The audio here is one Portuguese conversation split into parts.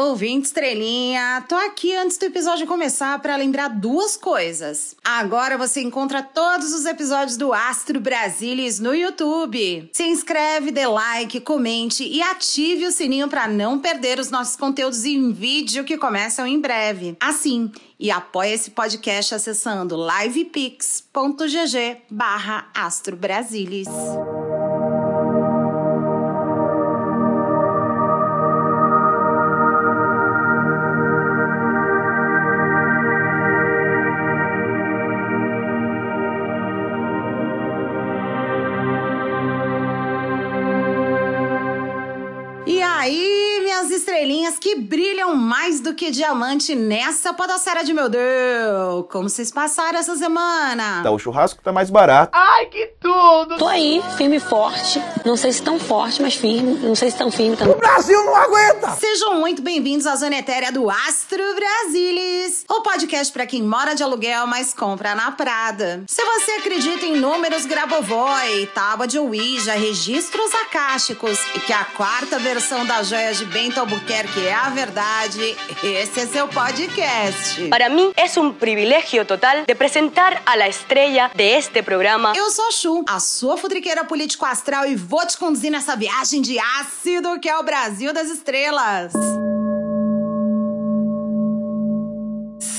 Ouvinte estrelinha, tô aqui antes do episódio começar para lembrar duas coisas. Agora você encontra todos os episódios do Astro Brasilis no YouTube. Se inscreve, dê like, comente e ative o sininho para não perder os nossos conteúdos em vídeo que começam em breve. Assim, e apoia esse podcast acessando livepix.gg que brilham mais do que diamante nessa podosfera de meu Deus. Como vocês passaram essa semana? Tá, o churrasco tá mais barato. Ai, que tudo! Tô aí, firme e forte. Não sei se tão forte, mas firme. Não sei se tão firme também. O Brasil não aguenta! Sejam muito bem-vindos à Zona Etérea do Astro Brasilis. O podcast para quem mora de aluguel, mas compra na Prada. Se você acredita em números Grabovoi, tábua de Ouija, registros acásticos e que a quarta versão da joia de Bento Albuquerque é a verdade, esse é seu podcast. Para mim, é um privilégio total de apresentar a la estrela de este programa. Eu sou a Chu, a sua futriqueira político astral e vou te conduzir nessa viagem de ácido que é o Brasil das estrelas.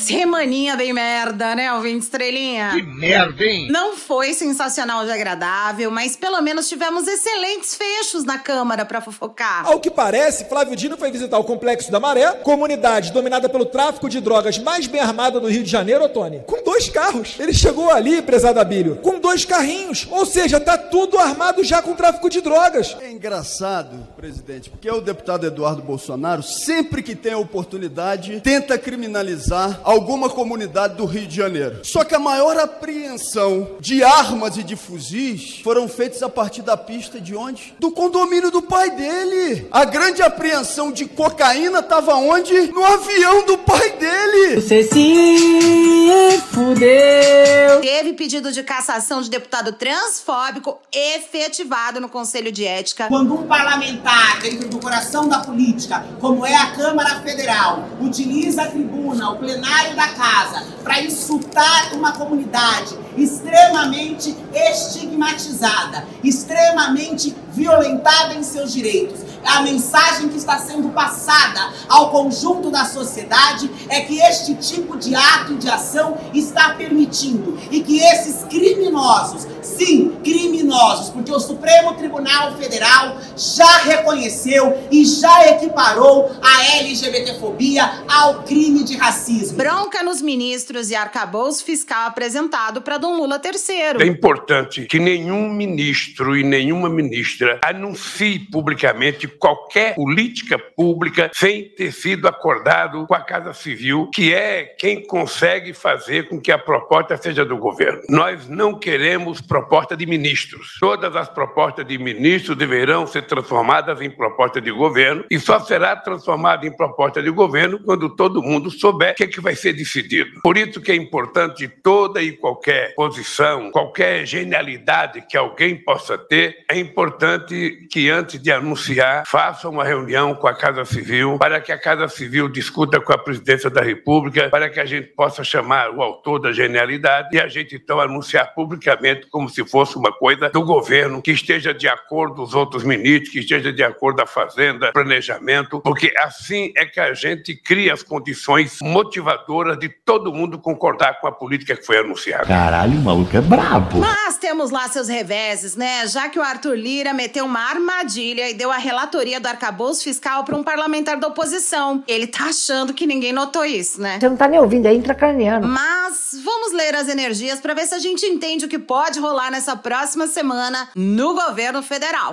Semaninha bem merda, né, ouvinte estrelinha? Que merda, hein? Não foi sensacional de agradável, mas pelo menos tivemos excelentes fechos na Câmara para fofocar. Ao que parece, Flávio Dino foi visitar o Complexo da Maré, comunidade dominada pelo tráfico de drogas mais bem armada do Rio de Janeiro, Tony, com dois carros. Ele chegou ali, prezado Abílio, com dois carrinhos, ou seja, tá tudo armado já com tráfico de drogas. É engraçado, presidente, porque o deputado Eduardo Bolsonaro, sempre que tem a oportunidade, tenta criminalizar alguma comunidade do Rio de Janeiro. Só que a maior apreensão de armas e de fuzis foram feitas a partir da pista de onde? Do condomínio do pai dele. A grande apreensão de cocaína estava onde? No avião do pai dele. Você se fudeu. Teve pedido de cassação de deputado transfóbico efetivado no Conselho de Ética. Quando um parlamentar, dentro do coração da política, como é a Câmara Federal, utiliza a tribuna, o plenário da casa para insultar uma comunidade extremamente estigmatizada, extremamente violentada em seus direitos. A mensagem que está sendo passada ao conjunto da sociedade é que este tipo de ato e de ação está permitindo e que esses criminosos, sim, criminosos, porque o Supremo Tribunal Federal já reconheceu e já equiparou a LGBTfobia ao crime de racismo. Bronca nos ministros e arcabouço fiscal apresentado para Dom Lula III. É importante que nenhum ministro e nenhuma ministra anuncie publicamente qualquer política pública sem ter sido acordado com a Casa Civil, que é quem consegue fazer com que a proposta seja do governo. Nós não queremos proposta de ministros. Todas as propostas de ministros deverão ser transformadas em proposta de governo e só será transformada em proposta de governo quando todo mundo souber o que, é que vai ser decidido. Por isso que é importante toda e qualquer posição, qualquer genialidade que alguém possa ter, é importante que antes de anunciar faça uma reunião com a Casa Civil, para que a Casa Civil discuta com a Presidência da República, para que a gente possa chamar o autor da genialidade e a gente então anunciar publicamente como se fosse uma coisa do governo que esteja de acordo com os outros ministros, que esteja de acordo com a Fazenda, planejamento, porque assim é que a gente cria as condições motivadoras de todo mundo concordar com a política que foi anunciada. Caralho, o maluco é brabo. Mas temos lá seus reveses, né? Já que o Arthur Lira meteu uma armadilha e deu a relatoria do arcabouço fiscal para um parlamentar da oposição. Ele tá achando que ninguém notou isso, né? Você não tá nem ouvindo, é intracraniano. Mas vamos ler as energias para ver se a gente entende o que pode rolar nessa próxima semana no governo federal.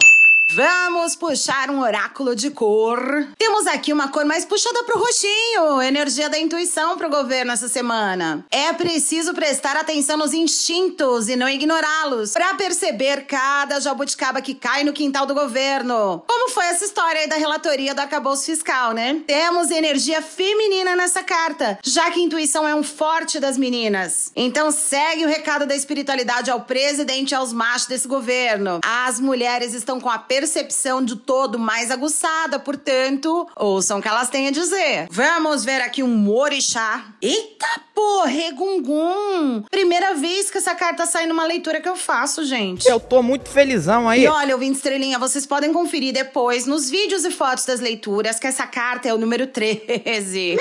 Vamos puxar um oráculo de cor. Temos aqui uma cor mais puxada pro roxinho, energia da intuição pro governo essa semana. É preciso prestar atenção nos instintos e não ignorá-los para perceber cada jabuticaba que cai no quintal do governo. Como foi essa história aí da relatoria do arcabouço fiscal, né? Temos energia feminina nessa carta, já que intuição é um forte das meninas. Então segue o recado da espiritualidade ao presidente e aos machos desse governo. As mulheres estão com a percepção de todo mais aguçada, portanto, ouçam o que elas têm a dizer. Vamos ver aqui um orixá. Eita porra, Regungum! Primeira vez que essa carta sai numa leitura que eu faço, gente. Eu tô muito felizão aí. E olha, ouvinte estrelinha, vocês podem conferir depois nos vídeos e fotos das leituras que essa carta é o número 13.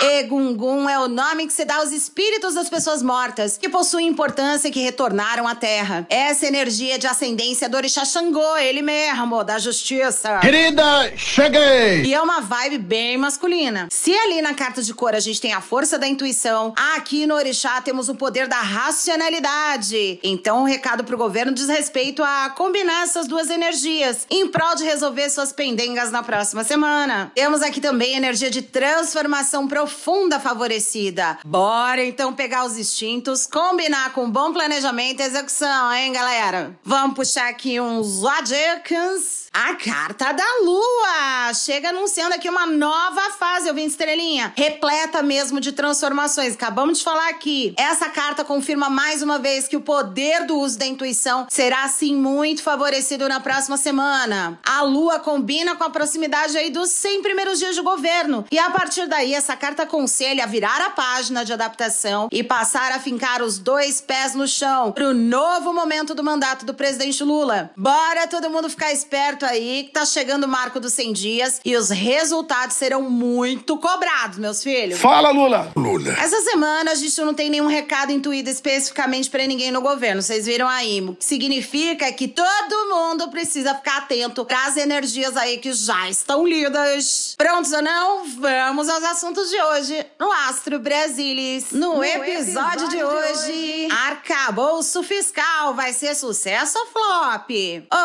Egungun é o nome que se dá aos espíritos das pessoas mortas, que possuem importância e que retornaram à Terra. Essa energia de ascendência do Orixá Xangô, ele mesmo, da justiça. Querida, cheguei! E é uma vibe bem masculina. Se ali na carta de cor a gente tem a força da intuição, aqui no Orixá temos o poder da racionalidade. Então o recado pro governo diz respeito a combinar essas duas energias em prol de resolver suas pendengas na próxima semana. Temos aqui também energia de transformação profunda favorecida. Bora então pegar os instintos, combinar com bom planejamento e execução, hein, galera? Vamos puxar aqui uns Wajekans. A carta da lua chega anunciando aqui uma nova fase, eu vi estrelinha, repleta mesmo de transformações. Acabamos de falar aqui. Essa carta confirma mais uma vez que o poder do uso da intuição será assim muito favorecido na próxima semana. A lua combina com a proximidade aí dos 100 primeiros dias de governo e a partir daí essa carta aconselha a virar a página de adaptação e passar a fincar os dois pés no chão pro novo momento do mandato do presidente Lula. Bora todo mundo ficar esperto aí que tá chegando o marco dos 100 dias e os resultados serão muito cobrados, meus filhos. Fala, Lula! Lula. Essa semana a gente não tem nenhum recado intuído especificamente pra ninguém no governo, vocês viram aí. O que significa que todo mundo precisa ficar atento às energias aí que já estão lidas. Prontos ou não? Vamos aos assuntos de hoje no Astro Brasilis. No, episódio, de hoje, arcabouço fiscal vai ser sucesso ou flop?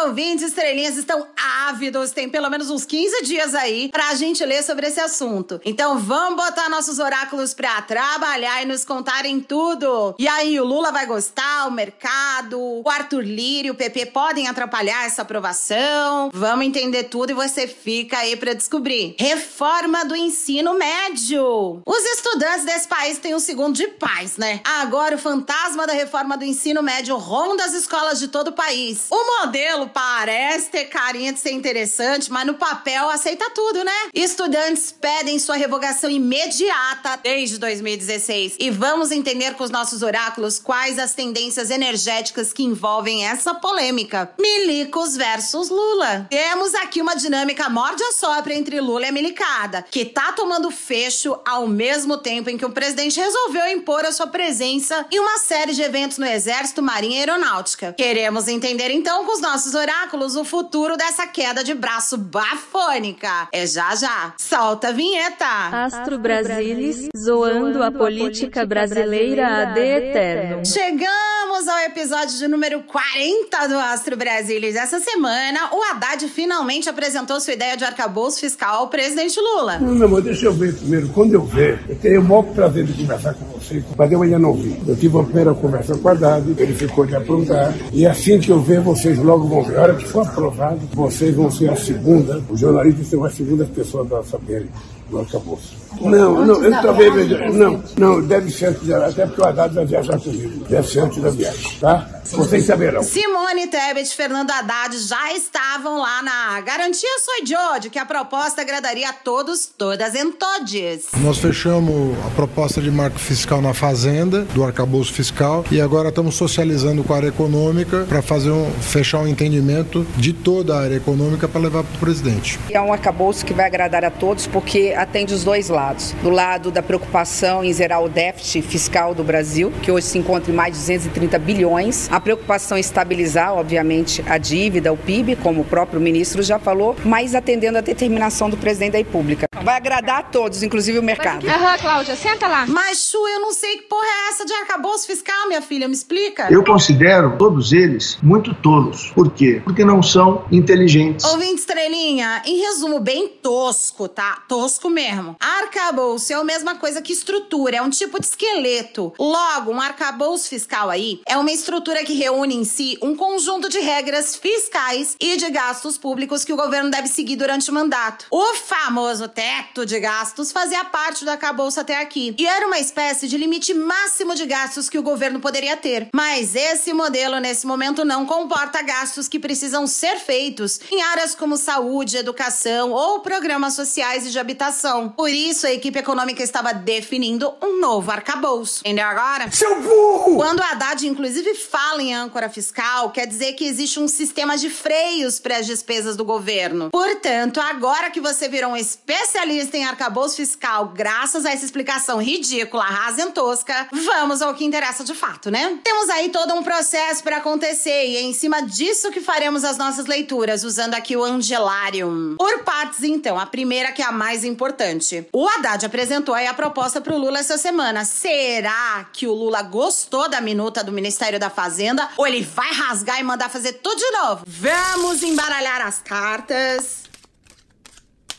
Ouvintes estrelinhas estão ávidos, tem pelo menos uns 15 dias aí pra gente ler sobre esse assunto. Então vamos botar nossos oráculos pra trabalhar e nos contarem tudo. E aí, o Lula vai gostar, o mercado, o Arthur Lira e o PP podem atrapalhar essa aprovação? Vamos entender tudo e você fica aí pra descobrir. Reforma do ensino médio. Os estudantes desse país têm um segundo de paz, né? Agora o fantasma da reforma do ensino médio ronda as escolas de todo o país. O modelo parece ter carinha de ser interessante, mas no papel aceita tudo, né? Estudantes pedem sua revogação imediata desde 2016. E vamos entender com os nossos oráculos quais as tendências energéticas que envolvem essa polêmica. Milicos versus Lula. Temos aqui uma dinâmica morde-a-sopra entre Lula e a milicada, que tá tomando fecho ao mesmo tempo em que o presidente resolveu impor a sua presença em uma série de eventos no Exército, Marinha e Aeronáutica. Queremos entender então com os nossos oráculos o futuro dessa queda de braço bafônica. É já já. Solta a vinheta. Astro Brasilis, zoando a política brasileira ad eterno. Chegamos ao episódio de número 40 do Astro Brasilis. Essa semana, o Haddad finalmente apresentou sua ideia de arcabouço fiscal ao presidente Lula. Não, meu amor, deixa eu ver primeiro. Quando eu ver, eu tenho o maior prazer de conversar com mas eu ainda não vi. Eu tive uma primeira conversa com o Haddad, ele ficou de aprontar, e assim que eu ver, vocês logo vão ver. A hora que for aprovado, vocês vão ser a segunda, os jornalistas serão a segunda pessoa a saberem do arcabouço. Não, não, eu também. Não, não, deve ser antes, até porque o Haddad vai viajar comigo. Deve ser antes da viagem, tá? Vocês saberão. Simone Tebet e Fernando Haddad já estavam lá na Garantia Soy Joe, de que a proposta agradaria a todos, todas em todes. Nós fechamos a proposta de marco fiscal na Fazenda, do arcabouço fiscal, e agora estamos socializando com a área econômica para fazer um, fechar um entendimento de toda a área econômica para levar para o presidente. É um arcabouço que vai agradar a todos porque atende os dois lados. Do lado da preocupação em zerar o déficit fiscal do Brasil, que hoje se encontra em mais de 230 bilhões, a preocupação em estabilizar, obviamente, a dívida, o PIB, como o próprio ministro já falou, mas atendendo a determinação do presidente da República. Vai agradar a todos, inclusive o mercado. Aham, Cláudia, senta lá. Mas, Chu, eu não sei que porra é essa de arcabouço fiscal, minha filha, me explica? Eu considero todos eles muito tolos. Por quê? Porque não são inteligentes. Ouvinte estrelinha, em resumo bem tosco, tá? Tosco mesmo. Arcabouço é a mesma coisa que estrutura, é um tipo de esqueleto. Logo, um arcabouço fiscal aí é uma estrutura que reúne em si um conjunto de regras fiscais e de gastos públicos que o governo deve seguir durante o mandato. O famoso teto de gastos fazia parte do arcabouço até aqui e era uma espécie de limite máximo de gastos que o governo poderia ter. Mas esse modelo, nesse momento, não comporta gastos que precisam ser feitos em áreas como saúde, educação ou programas sociais e de habitação. Por isso, a equipe econômica estava definindo um novo arcabouço. Entendeu agora? Seu burro! Quando a Haddad, inclusive, fala em âncora fiscal, quer dizer que existe um sistema de freios para as despesas do governo. Portanto, agora que você virou um especialista em arcabouço fiscal, graças a essa explicação ridícula, rasa tosca, vamos ao que interessa de fato, né? Temos aí todo um processo para acontecer e é em cima disso que faremos as nossas leituras, usando aqui o Angelarium. Por partes, então, a primeira que é a mais importante. O Haddad apresentou aí a proposta pro Lula essa semana. Será que o Lula gostou da minuta do Ministério da Fazenda ou ele vai rasgar e mandar fazer tudo de novo? Vamos embaralhar as cartas.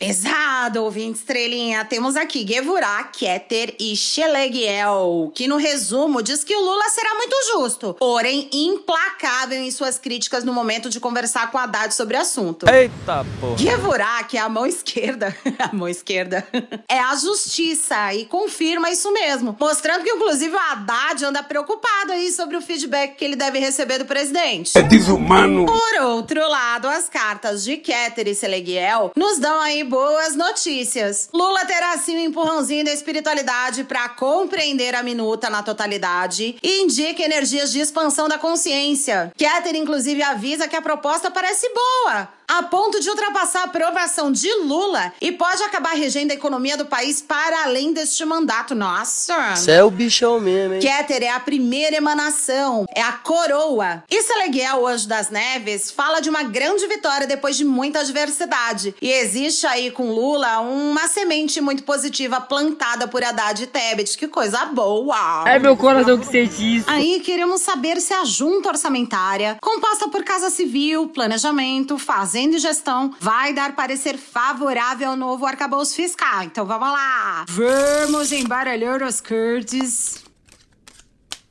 Pesado, ouvinte estrelinha. Temos aqui Gevurah, Keter e Shelegiel, que no resumo diz que o Lula será muito justo, porém implacável em suas críticas no momento de conversar com Haddad sobre o assunto. Eita porra. Gevurah, que é a mão esquerda, a mão esquerda, é a justiça e confirma isso mesmo, mostrando que inclusive o Haddad anda preocupado aí sobre o feedback que ele deve receber do presidente. É desumano. Por outro lado, as cartas de Keter e Selegiel nos dão aí boas notícias. Lula terá sim um empurrãozinho da espiritualidade para compreender a minuta na totalidade e indica energias de expansão da consciência. Keter, inclusive, avisa que a proposta parece boa a ponto de ultrapassar a aprovação de Lula e pode acabar regendo a economia do país para além deste mandato. Nossa! Você é o bichão mesmo, hein? Keter é a primeira emanação, é a coroa. E Seleguel, o Anjo das Neves, fala de uma grande vitória depois de muita adversidade. E existe aí com Lula uma semente muito positiva plantada por Haddad e Tebet. Que coisa boa! É meu coração que sente isso. Aí queremos saber se a junta orçamentária, composta por Casa Civil, Planejamento, Fazenda e Gestão, vai dar parecer favorável ao novo arcabouço fiscal. Então vamos lá! Vamos embaralhar as cartas.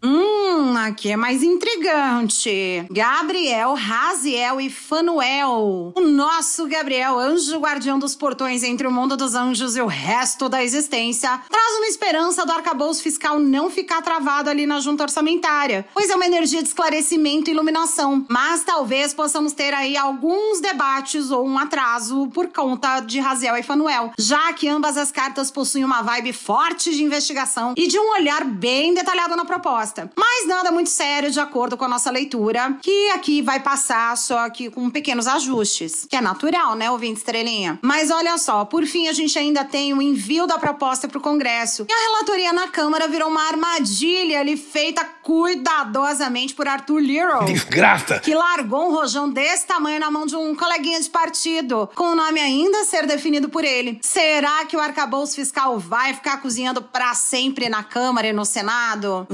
Hum, aqui é mais intrigante. Gabriel, Raziel e Fanuel. O nosso Gabriel, anjo guardião dos portões entre o mundo dos anjos e o resto da existência, traz uma esperança do arcabouço fiscal não ficar travado ali na junta orçamentária, pois é uma energia de esclarecimento e iluminação. Mas talvez possamos ter aí alguns debates ou um atraso por conta de Raziel e Fanuel, já que ambas as cartas possuem uma vibe forte de investigação e de um olhar bem detalhado na proposta. Mas nada muito sério de acordo com a nossa leitura, que aqui vai passar só que com pequenos ajustes, que é natural, né, ouvinte estrelinha? Mas olha só, por fim a gente ainda tem o envio da proposta para o Congresso. E a relatoria na Câmara virou uma armadilha ali feita cuidadosamente por Arthur Little. Desgraça! Que largou um rojão desse tamanho na mão de um coleguinha de partido, com o nome ainda a ser definido por ele. Será que o arcabouço fiscal vai ficar cozinhando para sempre na Câmara e no Senado?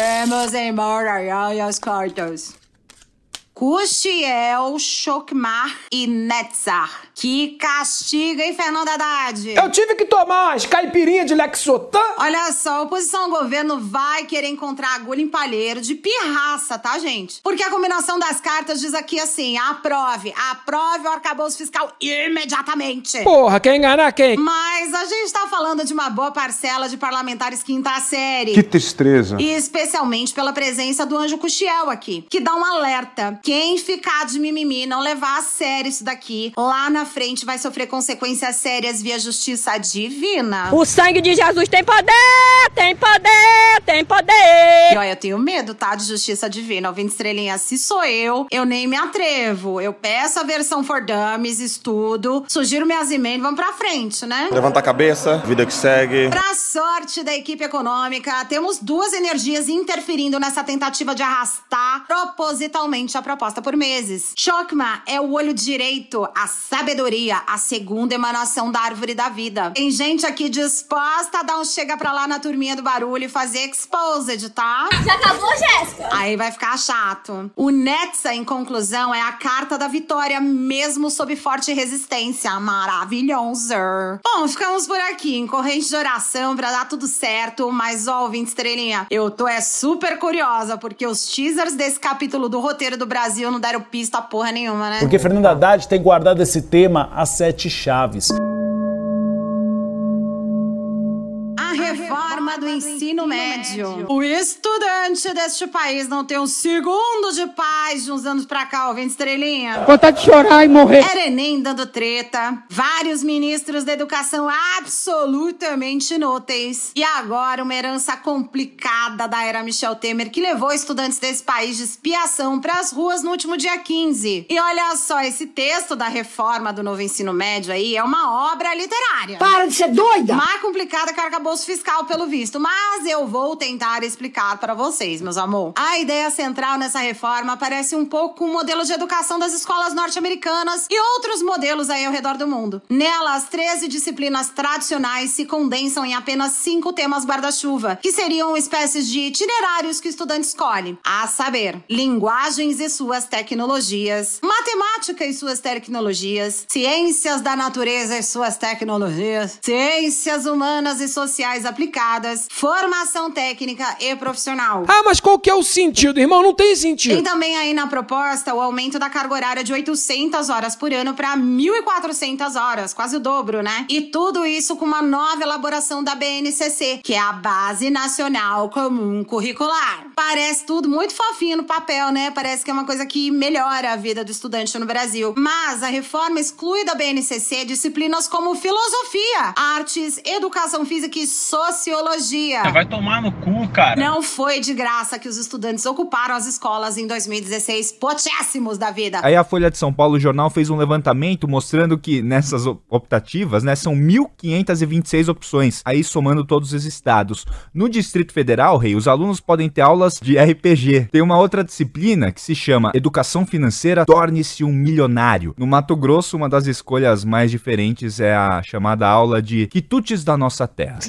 Temos embora, jau, jau skārtos. Custiel, Chokmar e Netzar. Que castigo, hein, Fernanda Haddad? Eu tive que tomar umas caipirinhas de Lexotan. Olha só, a oposição ao governo vai querer encontrar agulha em palheiro de pirraça, tá, gente? Porque a combinação das cartas diz aqui assim: aprove, aprove o arcabouço fiscal imediatamente. Porra, quer enganar quem? Mas a gente tá falando de uma boa parcela de parlamentares quinta série. Que tristeza. E especialmente pela presença do Anjo Cuxiel aqui, que dá um alerta. Quem ficar de mimimi não levar a sério isso daqui, lá na frente vai sofrer consequências sérias via justiça divina. O sangue de Jesus tem poder, tem poder, tem poder. E olha, eu tenho medo, tá? De justiça divina. Ouvindo estrelinha, se sou eu, eu nem me atrevo. Eu peço a versão for dummies, estudo, sugiro minhas emendas, vamos pra frente, né? Levanta a cabeça, vida que segue. Pra sorte da equipe econômica, temos duas energias interferindo nessa tentativa de arrastar propositalmente a proposta por meses. Chokma é o olho direito, a sabedoria, a segunda emanação da árvore da vida. Tem gente aqui disposta a dar um chega pra lá na turminha do barulho e fazer exposed, tá? Já acabou, Jéssica? Aí vai ficar chato. O Netza, em conclusão, é a carta da vitória, mesmo sob forte resistência. Maravilhoso. Bom, ficamos por aqui, em corrente de oração pra dar tudo certo. Mas, ó, ouvinte estrelinha, eu tô é super curiosa, porque os teasers desse capítulo do roteiro do Brasil não deram pista porra nenhuma, né? Porque Fernanda Haddad tem guardado esse tema a sete chaves. Do ensino médio. O estudante deste país não tem um segundo de paz de uns anos pra cá, ouvinte estrelinha. Vontade de chorar e morrer. Era Enem dando treta, vários ministros da educação absolutamente inúteis. E agora uma herança complicada da era Michel Temer que levou estudantes desse país de expiação pras ruas no último dia 15. E olha só, esse texto da reforma do novo ensino médio aí é uma obra literária. Para de ser doida! Mais complicada que o arcabouço fiscal, pelo visto. Mas eu vou tentar explicar para vocês, meus amor. A ideia central nessa reforma parece um pouco o modelo de educação das escolas norte-americanas e outros modelos aí ao redor do mundo. Nela, as 13 disciplinas tradicionais se condensam em apenas cinco temas guarda-chuva, que seriam espécies de itinerários que o estudante escolhe. A saber, linguagens e suas tecnologias, matemática e suas tecnologias, ciências da natureza e suas tecnologias, ciências humanas e sociais aplicadas, formação técnica e profissional. Ah, mas qual que é o sentido, irmão? Não tem Tem sentido. também aí na proposta o aumento da carga horária de 800 horas por ano para 1.400 horas, quase o dobro, né? E tudo isso com uma nova elaboração da BNCC, que é a Base Nacional Comum Curricular. Parece tudo muito fofinho no papel, né? Parece que é uma coisa que melhora a vida do estudante no Brasil. Mas a reforma exclui da BNCC disciplinas como filosofia, artes, educação física e sociologia. Vai tomar no cu, cara. Não foi de graça que os estudantes ocuparam as escolas em 2016, potésimos da vida. Aí a Folha de São Paulo o jornal fez um levantamento mostrando que nessas op- optativas, né, são 1.526 opções, aí somando todos os estados. No Distrito Federal, rei, os alunos podem ter aulas de RPG. Tem uma outra disciplina que se chama Educação Financeira Torne-se um Milionário. No Mato Grosso, uma das escolhas mais diferentes é a chamada aula de Quitutes da Nossa Terra.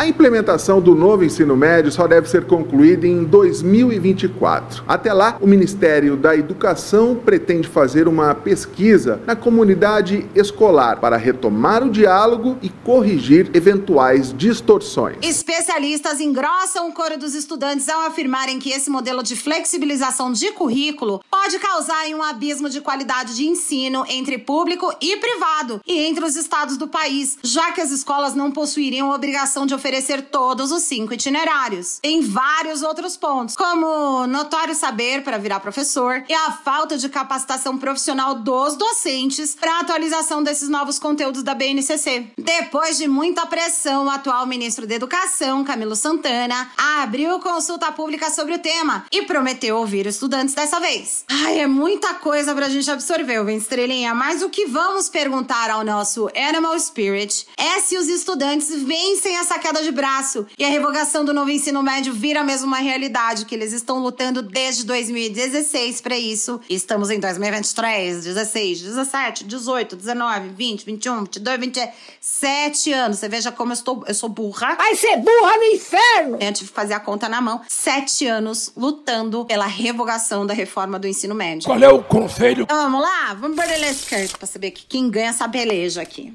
A implementação do novo ensino médio só deve ser concluída em 2024. Até lá, o Ministério da Educação pretende fazer uma pesquisa na comunidade escolar para retomar o diálogo e corrigir eventuais distorções. Especialistas engrossam o coro dos estudantes ao afirmarem que esse modelo de flexibilização de currículo pode causar um abismo de qualidade de ensino entre público e privado e entre os estados do país, já que as escolas não possuiriam a obrigação de oferecer todos os cinco itinerários. Em vários outros pontos, como notório saber para virar professor e a falta de capacitação profissional dos docentes para a atualização desses novos conteúdos da BNCC. Depois de muita pressão, o atual ministro da Educação, Camilo Santana, abriu consulta pública sobre o tema e prometeu ouvir estudantes dessa vez. Ai, é muita coisa pra gente absorver, vem estrelinha, mas o que vamos perguntar ao nosso Animal Spirit é se os estudantes vencem essa queda de braço e a revogação do novo ensino médio vira mesmo uma realidade, que eles estão lutando desde 2016 pra isso. E estamos em 2023, 16, 17, 18, 19, 20, 21, 22, 27 anos. Você veja como eu estou, eu sou burra. Vai ser burra no inferno! Eu tive que fazer a conta na mão. Sete anos lutando pela revogação da reforma do ensino médio. Qual é o conselho? Então, vamos lá? Vamos perder esse esquerdo pra saber que quem ganha essa peleja aqui.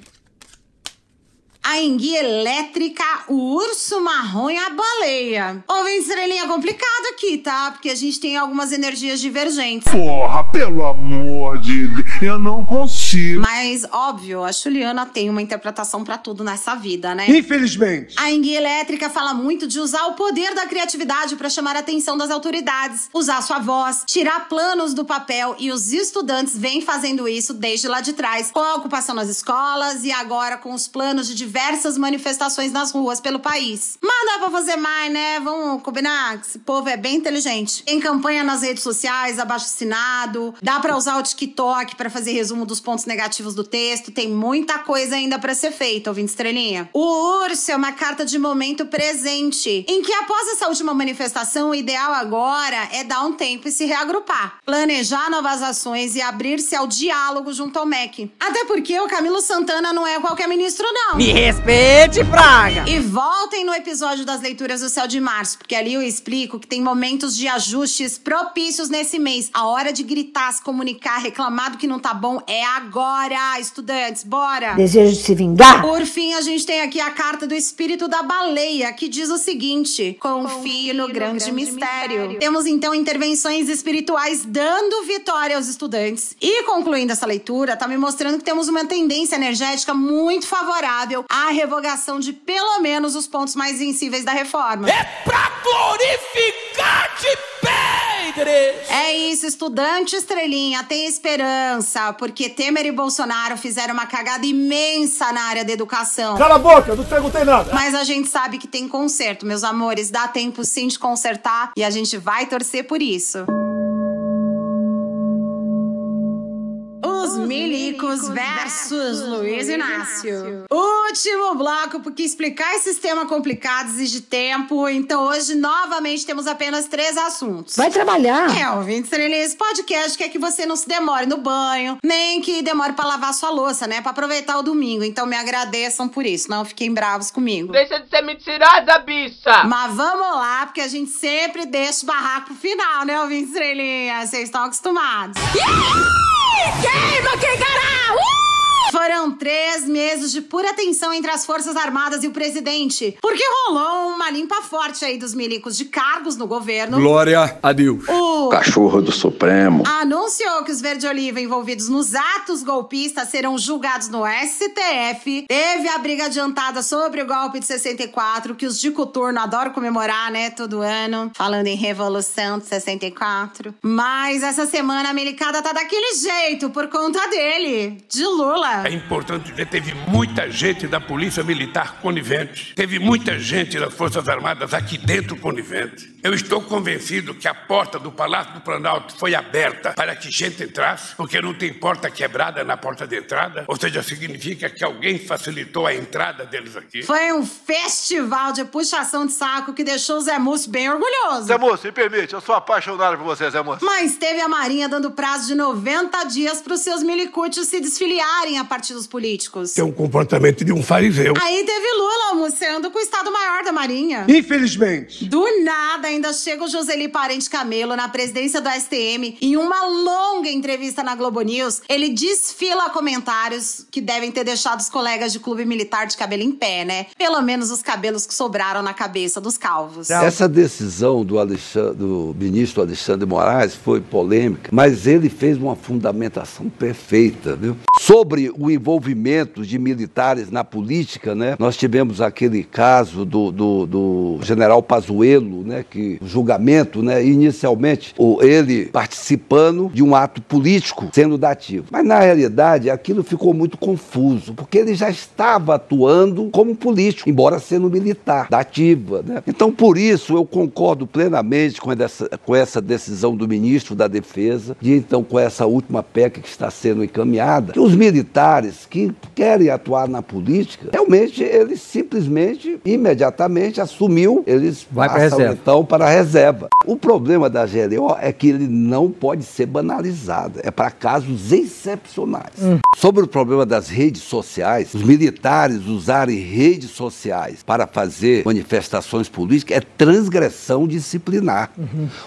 A enguia elétrica, o urso marrom e a baleia. Ô, vem estrelinha complicado aqui, tá? Porque a gente tem algumas energias divergentes. Porra, pelo amor de Deus, eu não consigo. Mas, óbvio, a Juliana tem uma interpretação pra tudo nessa vida, né? Infelizmente. A enguia elétrica fala muito de usar o poder da criatividade para chamar a atenção das autoridades, usar sua voz, tirar planos do papel e os estudantes vêm fazendo isso desde lá de trás, com a ocupação nas escolas e agora com os planos de diversas manifestações nas ruas pelo país. Mas dá pra fazer mais, né? Vamos combinar esse povo é bem inteligente. Tem campanha nas redes sociais, abaixo assinado, dá pra usar o TikTok pra fazer resumo dos pontos negativos do texto, tem muita coisa ainda pra ser feita, ouvinte estrelinha. O urso é uma carta de momento presente, em que após essa última manifestação, o ideal agora é dar um tempo e se reagrupar, planejar novas ações e abrir-se ao diálogo junto ao MEC. Até porque o Camilo Santana não é qualquer ministro, não. Me Respeite, praga! E voltem no episódio das leituras do Céu de Março, porque ali eu explico que tem momentos de ajustes propícios nesse mês. A hora de gritar, se comunicar, reclamar do que não tá bom é agora, estudantes, bora! Desejo de se vingar? Por fim, a gente tem aqui a carta do espírito da baleia, que diz o seguinte: confie no grande, mistério. Temos então intervenções espirituais dando vitória aos estudantes. E concluindo essa leitura, tá me mostrando que temos uma tendência energética muito favorável à revogação de pelo menos os pontos mais sensíveis da reforma. É pra glorificar de pedres! É isso, estudante estrelinha, tem esperança, porque Temer e Bolsonaro fizeram uma cagada imensa na área da educação. Cala a boca, eu não te perguntei nada. Mas a gente sabe que tem conserto, meus amores. Dá tempo sim de consertar e a gente vai torcer por isso. Os Milicos versus Luiz Inácio. Último bloco, porque explicar esses temas complicados exige tempo. Então hoje, novamente, temos apenas três assuntos. Vai trabalhar. É, ouvinte estrelinha, esse podcast quer que você não se demore no banho, nem que demore pra lavar sua louça, né? Pra aproveitar o domingo. Então me agradeçam por isso, não fiquem bravos comigo. Deixa de ser mentirosa, bicha! Mas vamos lá, porque a gente sempre deixa o barraco pro final, né, ouvinte estrelinha? Vocês estão acostumados. Queima, quem cará! Foram três meses de pura tensão entre as Forças Armadas e o presidente, porque rolou uma limpa forte aí dos milicos de cargos no governo. Glória a Deus. O Cachorro do Supremo. anunciou que os verde-oliva envolvidos nos atos golpistas serão julgados no STF. Teve a briga adiantada sobre o golpe de 64, que os de coturno adoram comemorar, né, todo ano, falando em Revolução de 64. Mas essa semana a milicada tá daquele jeito por conta dele, de Lula. É importante dizer, teve muita gente da Polícia Militar conivente. Teve muita gente das Forças Armadas aqui dentro conivente. Eu estou convencido que a porta do Palácio do Planalto foi aberta para que gente entrasse, porque não tem porta quebrada na porta de entrada. Ou seja, significa que alguém facilitou a entrada deles aqui. Foi um festival de puxação de saco que deixou o Zé Múcio bem orgulhoso. Zé Moço, me permite, eu sou apaixonado por você, Zé Moço. Mas teve a Marinha dando prazo de 90 dias para os seus milicutes se desfiliarem a partidos políticos. Tem um comportamento de um fariseu. Aí teve Lula almoçando com o Estado-Maior da Marinha. Infelizmente. Do nada, ainda chega o Joseli Parente Camelo na presidência do STM. Em uma longa entrevista na Globo News, ele desfila comentários que devem ter deixado os colegas de clube militar de cabelo em pé, né? Pelo menos os cabelos que sobraram na cabeça dos calvos. Essa decisão do, Alexandre, do ministro Alexandre Moraes foi polêmica, mas ele fez uma fundamentação perfeita, viu? Sobre o envolvimento de militares na política, né? Nós tivemos aquele caso do, do, do general Pazuello, né? Que o julgamento, né? Inicialmente, o, ele participando de um ato político, sendo dativo. Mas na realidade, aquilo ficou muito confuso, porque ele já estava atuando como político, embora sendo militar, da ativa, né? Então, por isso, eu concordo plenamente com essa, com essa decisão do ministro da Defesa, de então, com essa última PEC que está sendo encaminhada, que os militares que querem atuar na política, realmente eles simplesmente, imediatamente, assumiu, eles Vai passam, reserva. então para a reserva. O problema da GLO é que ele não pode ser banalizado, é para casos excepcionais. Sobre o problema das redes sociais, os militares usarem redes sociais para fazer manifestações políticas é transgressão disciplinar.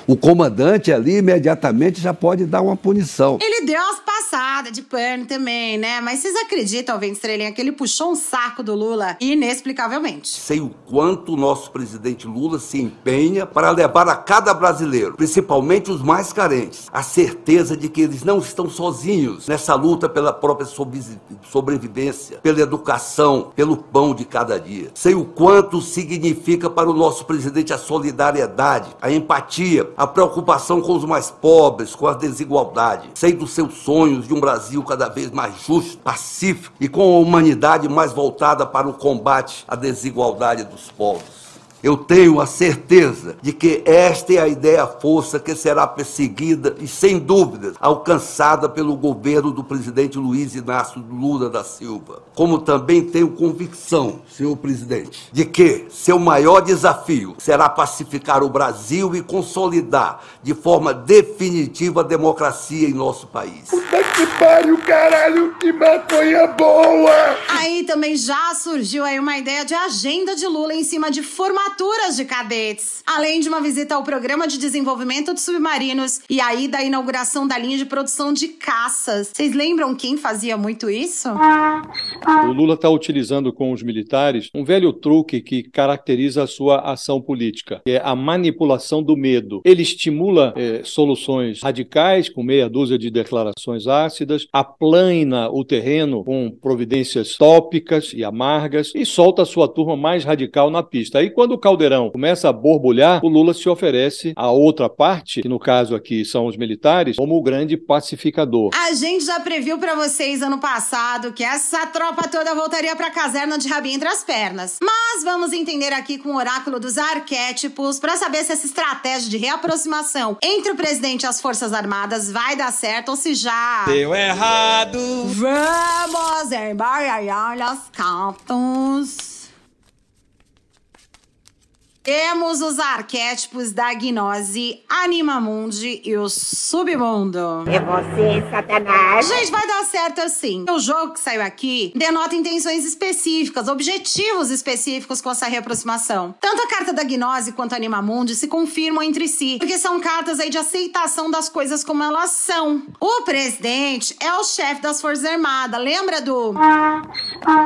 O comandante ali imediatamente já pode dar uma punição. Ele deu umas passadas de pano também, né? Mas vocês acreditam, Vente Estrelinha, que ele puxou um saco do Lula inexplicavelmente? Sei o quanto o nosso presidente Lula se empenha para levar a cada brasileiro, principalmente os mais carentes, a certeza de que eles não estão sozinhos nessa luta pela própria sobrevi- sobrevivência, pela educação, pelo pão de cada dia. Sei o quanto significa para o nosso presidente a solidariedade, a empatia, a preocupação com os mais pobres, com a desigualdade. Sei dos seus sonhos de um Brasil cada vez mais justo, pacífico e com a humanidade mais voltada para o combate à desigualdade dos povos. Eu tenho a certeza de que esta é a ideia força que será perseguida e, sem dúvidas, alcançada pelo governo do presidente Luiz Inácio Lula da Silva. Como também tenho convicção, senhor presidente, de que seu maior desafio será pacificar o Brasil e consolidar de forma definitiva a democracia em nosso país. Puta que pariu, caralho, que maconha boa! Aí também já surgiu aí uma ideia de agenda de Lula em cima de formaturas de cadetes, além de uma visita ao programa de desenvolvimento de submarinos e aí da inauguração da linha de produção de caças. Vocês lembram quem fazia muito isso? O Lula está utilizando com os militares um velho truque que caracteriza a sua ação política, que é a manipulação do medo. Ele estimula eh, soluções radicais com meia dúzia de declarações ácidas, aplana o terreno com providências tópicas e amargas e solta a sua turma mais radical na pista. Aí quando o caldeirão começa a borbulhar, o Lula se oferece à outra parte, que no caso aqui são os militares, como o grande pacificador. A gente já previu pra vocês ano passado que essa tropa toda voltaria pra caserna de rabinho entre as pernas. Mas vamos entender aqui com o oráculo dos arquétipos pra saber se essa estratégia de reaproximação entre o presidente e as Forças Armadas vai dar certo ou se já Deu errado. Vamos embaralhar as cartas. Temos os arquétipos da gnose, Animamundi e o submundo. É você, Satanás. Gente, vai dar certo assim. O jogo que saiu aqui denota intenções específicas, objetivos específicos com essa reaproximação. Tanto a carta da gnose quanto a Animamundi se confirmam entre si, porque são cartas aí de aceitação das coisas como elas são. O presidente é o chefe das Forças Armadas. Lembra do.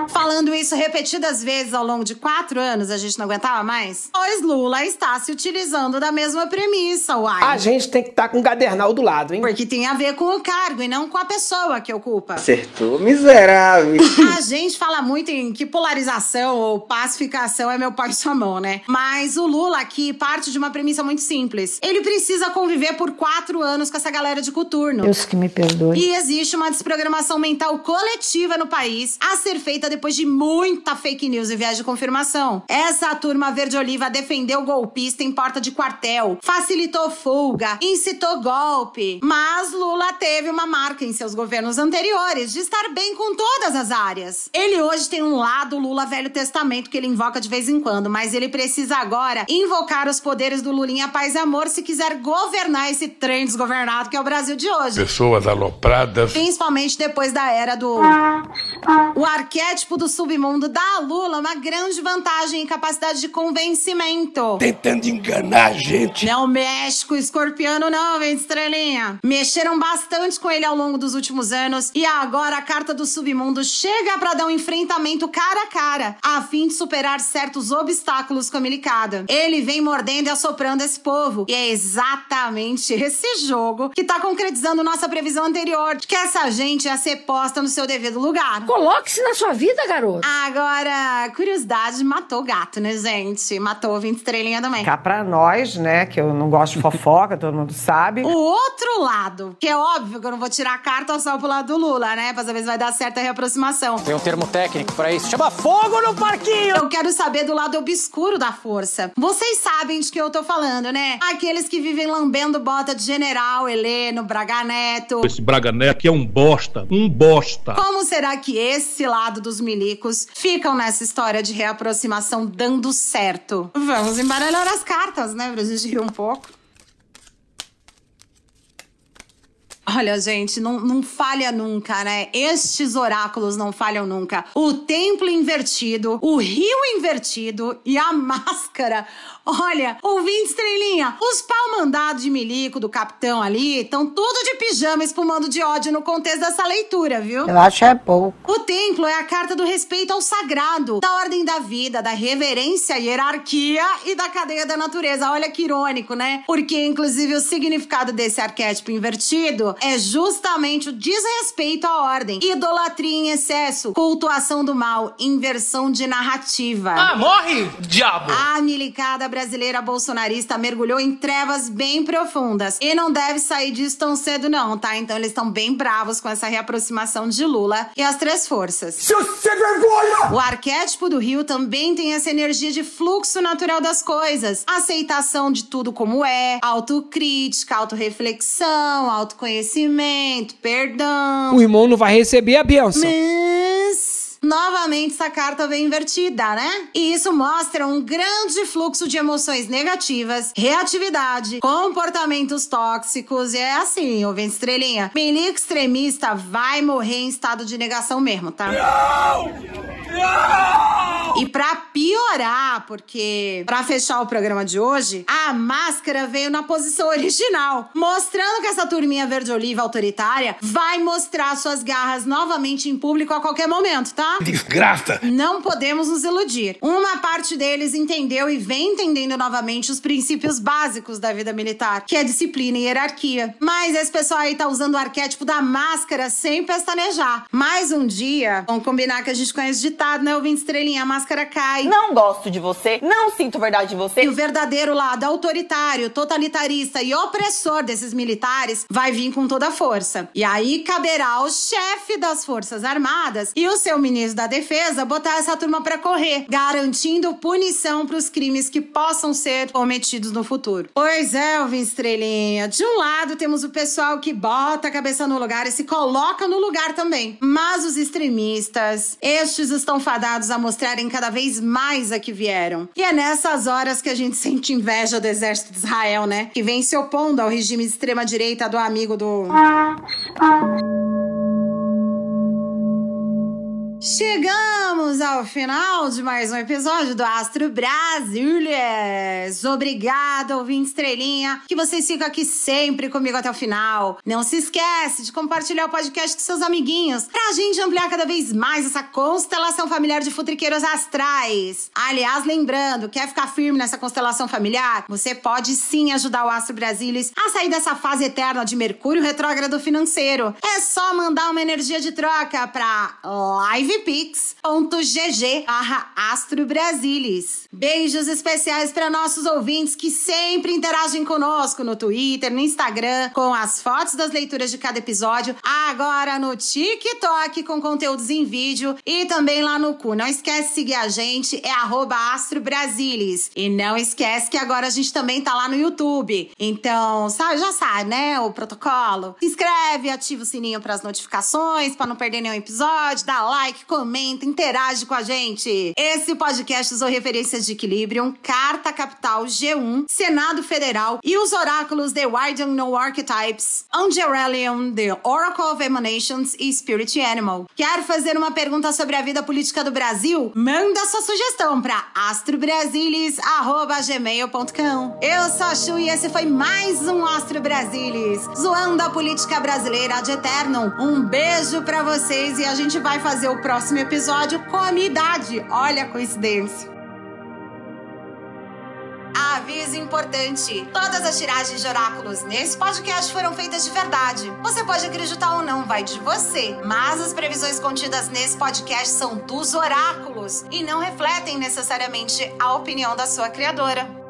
Falando isso repetidas vezes ao longo de quatro anos, a gente não aguentava mais? Pois Lula está se utilizando da mesma premissa, uai. A gente tem que estar com o gadernal do lado, hein? Porque tem a ver com o cargo e não com a pessoa que ocupa. Acertou, miserável. A gente fala muito em que polarização ou pacificação é meu pai e sua mão, né? Mas o Lula aqui parte de uma premissa muito simples. Ele precisa conviver por quatro anos com essa galera de coturno. Deus que me perdoe. E existe uma desprogramação mental coletiva no país a ser feita depois de muita fake news e viés de confirmação. Essa turma verde-oliva defendeu o golpista em porta de quartel, facilitou fuga, incitou golpe. Mas Lula teve uma marca em seus governos anteriores de estar bem com todas as áreas. Ele hoje tem um lado Lula Velho Testamento que ele invoca de vez em quando, mas ele precisa agora invocar os poderes do Lulinha Paz e Amor se quiser governar esse trem desgovernado que é o Brasil de hoje. Pessoas alopradas. Principalmente depois da era do. O arquétipo do submundo dá a Lula uma grande vantagem em capacidade de convencimento. Tentando enganar a gente. Não mexe com o escorpiano, não, vem estrelinha. Mexeram bastante com ele ao longo dos últimos anos e agora a carta do submundo chega pra dar um enfrentamento cara a cara, a fim de superar certos obstáculos com a milicada. Ele vem mordendo e assoprando esse povo. E é exatamente esse jogo que tá concretizando nossa previsão anterior de que essa gente ia ser posta no seu devido lugar. Coloque-se na sua vida, garoto. Agora, curiosidade matou o gato, né, gente? Matou o 20 estrelinha também. Cá pra nós, né, que eu não gosto de fofoca, todo mundo sabe. O outro lado, que é óbvio que eu não vou tirar a carta só pro lado do Lula, né? Pra saber se vai dar certo a reaproximação. Tem um termo técnico pra isso. Chama fogo no parquinho! Eu quero saber do lado obscuro da força. Vocês sabem de que eu tô falando, né? Aqueles que vivem lambendo bota de general, Heleno, Braga Neto. Esse Braga Neto aqui é um bosta. Um bosta. Como será que esse lado dos milicos ficam nessa história de reaproximação dando certo? Vamos embaralhar as cartas, né? Pra gente rir um pouco. Olha, gente, não, não falha nunca, né? Estes oráculos não falham nunca. O templo invertido, o rio invertido e a máscara. Olha, ouvinte estrelinha, os pau mandados de milico do capitão ali estão tudo de pijama espumando de ódio no contexto dessa leitura, viu? Eu acho é pouco. O templo é a carta do respeito ao sagrado, da ordem da vida, da reverência, hierarquia e da cadeia da natureza. Olha que irônico, né? Porque, inclusive, o significado desse arquétipo invertido é justamente o desrespeito à ordem, idolatria em excesso, cultuação do mal, inversão de narrativa. Ah, morre, diabo! A milicada brasileira bolsonarista mergulhou em trevas bem profundas e não deve sair disso tão cedo não, tá? Então eles estão bem bravos com essa reaproximação de Lula e as três forças. Seu sem vergonha! O arquétipo do Rio também tem essa energia de fluxo natural das coisas, aceitação de tudo como é, autocrítica, autorreflexão, autoconhecimento, perdão. O irmão não vai receber a benção. Mas novamente essa carta vem invertida, né? E isso mostra um grande fluxo de emoções negativas, reatividade, comportamentos tóxicos. E é assim, ô estrelinha. Milico extremista vai morrer em estado de negação mesmo, tá? E pra piorar, porque pra fechar o programa de hoje, a máscara veio na posição original, mostrando que essa turminha verde-oliva autoritária vai mostrar suas garras novamente em público a qualquer momento, tá? Desgraça! Não podemos nos iludir. Uma parte deles entendeu e vem entendendo novamente os princípios básicos da vida militar, que é disciplina e hierarquia. Mas esse pessoal aí tá usando o arquétipo da máscara sem pestanejar. Mais um dia, vamos combinar que a gente conhece ditado, né, ouvinte estrelinha? A máscara cai. Não gosto de você, não sinto verdade em você. E o verdadeiro lado autoritário, totalitarista e opressor desses militares vai vir com toda a força. E aí caberá ao chefe das Forças Armadas e o seu ministro da Defesa botar essa turma pra correr, garantindo punição pros crimes que possam ser cometidos no futuro. Pois é, ouvinte estrelinha. De um lado temos o pessoal que bota a cabeça no lugar e se coloca no lugar também. Mas os extremistas, estes estão fadados a mostrarem cada vez mais a que vieram. E é nessas horas que a gente sente inveja do exército de Israel, né? Que vem se opondo ao regime de extrema-direita do amigo do. Chegamos ao final de mais um episódio do Astro Brasileiros. Obrigada, ouvinte estrelinha, que vocês ficam aqui sempre comigo até o final. Não se esquece de compartilhar o podcast com seus amiguinhos, pra gente ampliar cada vez mais essa constelação familiar de futriqueiros astrais. Aliás, lembrando, quer ficar firme nessa constelação familiar? Você pode sim ajudar o Astro Brasilis a sair dessa fase eterna de Mercúrio retrógrado financeiro. É só mandar uma energia de troca pra live livepix.gg astrobrasilis. Beijos especiais para nossos ouvintes que sempre interagem conosco no Twitter, no Instagram, com as fotos das leituras de cada episódio, agora no TikTok com conteúdos em vídeo e também lá no cu. Não esquece de seguir a gente, é astrobrasilis. E não esquece que agora a gente também tá lá no YouTube. Então, sabe, já sabe, né, o protocolo. Se inscreve, ativa o sininho para as notificações, para não perder nenhum episódio, dá like, comenta, interage com a gente. Esse podcast usou referências de Equilibrium, Carta Capital G1, Senado Federal e os oráculos The Widen No Archetypes, Angelelium, The Oracle of Emanations e Spirit Animal. Quer fazer uma pergunta sobre a vida política do Brasil? Manda sua sugestão para astrobrasilis.gmail.com. Eu sou a Chu e esse foi mais um Astro Brasilis, zoando a política brasileira de eterno. Um beijo para vocês e a gente vai fazer o próximo episódio com a minha idade. Olha a coincidência. Aviso importante: todas as tiragens de oráculos nesse podcast foram feitas de verdade. Você pode acreditar ou não, vai de você. Mas as previsões contidas nesse podcast são dos oráculos e não refletem necessariamente a opinião da sua criadora.